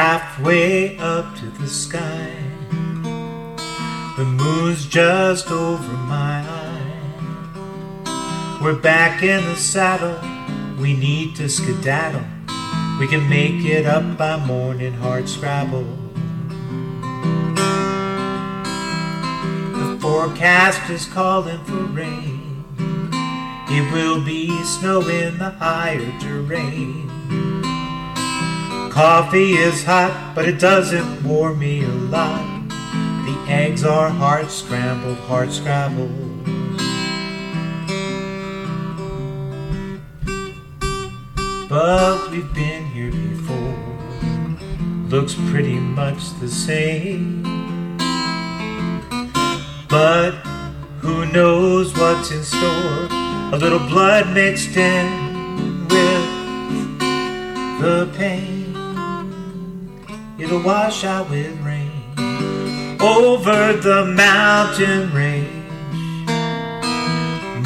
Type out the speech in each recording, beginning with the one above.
halfway up to the sky. The moon's just over my eye. We're back in the saddle, we need to skedaddle. We can make it up by morning, Hardscrabble. The forecast is calling for rain. It will be snow in the higher terrain. Coffee is hot, but it doesn't warm me a lot. The eggs are hard scrambled, hard scrambled. But we've been here before. Looks pretty much the same. But who knows what's in store? A little blood mixed in with the pain. It'll wash out with rain over the mountain range.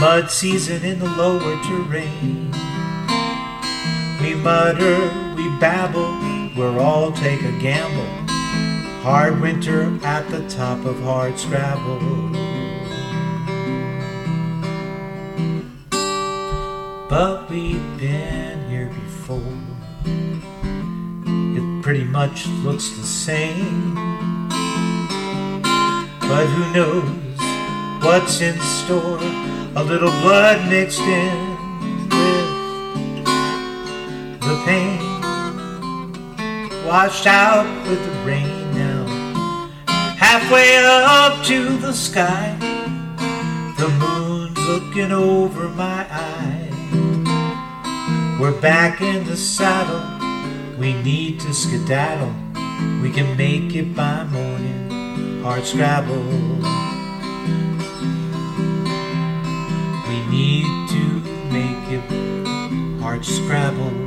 Mud season in the lower terrain. We mutter, we babble, we'll all take a gamble. Hard winter at the top of Hardscrabble. But we've been here before. Pretty much looks the same. But who knows what's in store? A little blood mixed in with the pain. Washed out with the rain now. Halfway up to the sky. The moon's looking over my eyes. We're back in the saddle. We need to skedaddle. We can make it by morning. Hardscrabble. We need to make it Hardscrabble.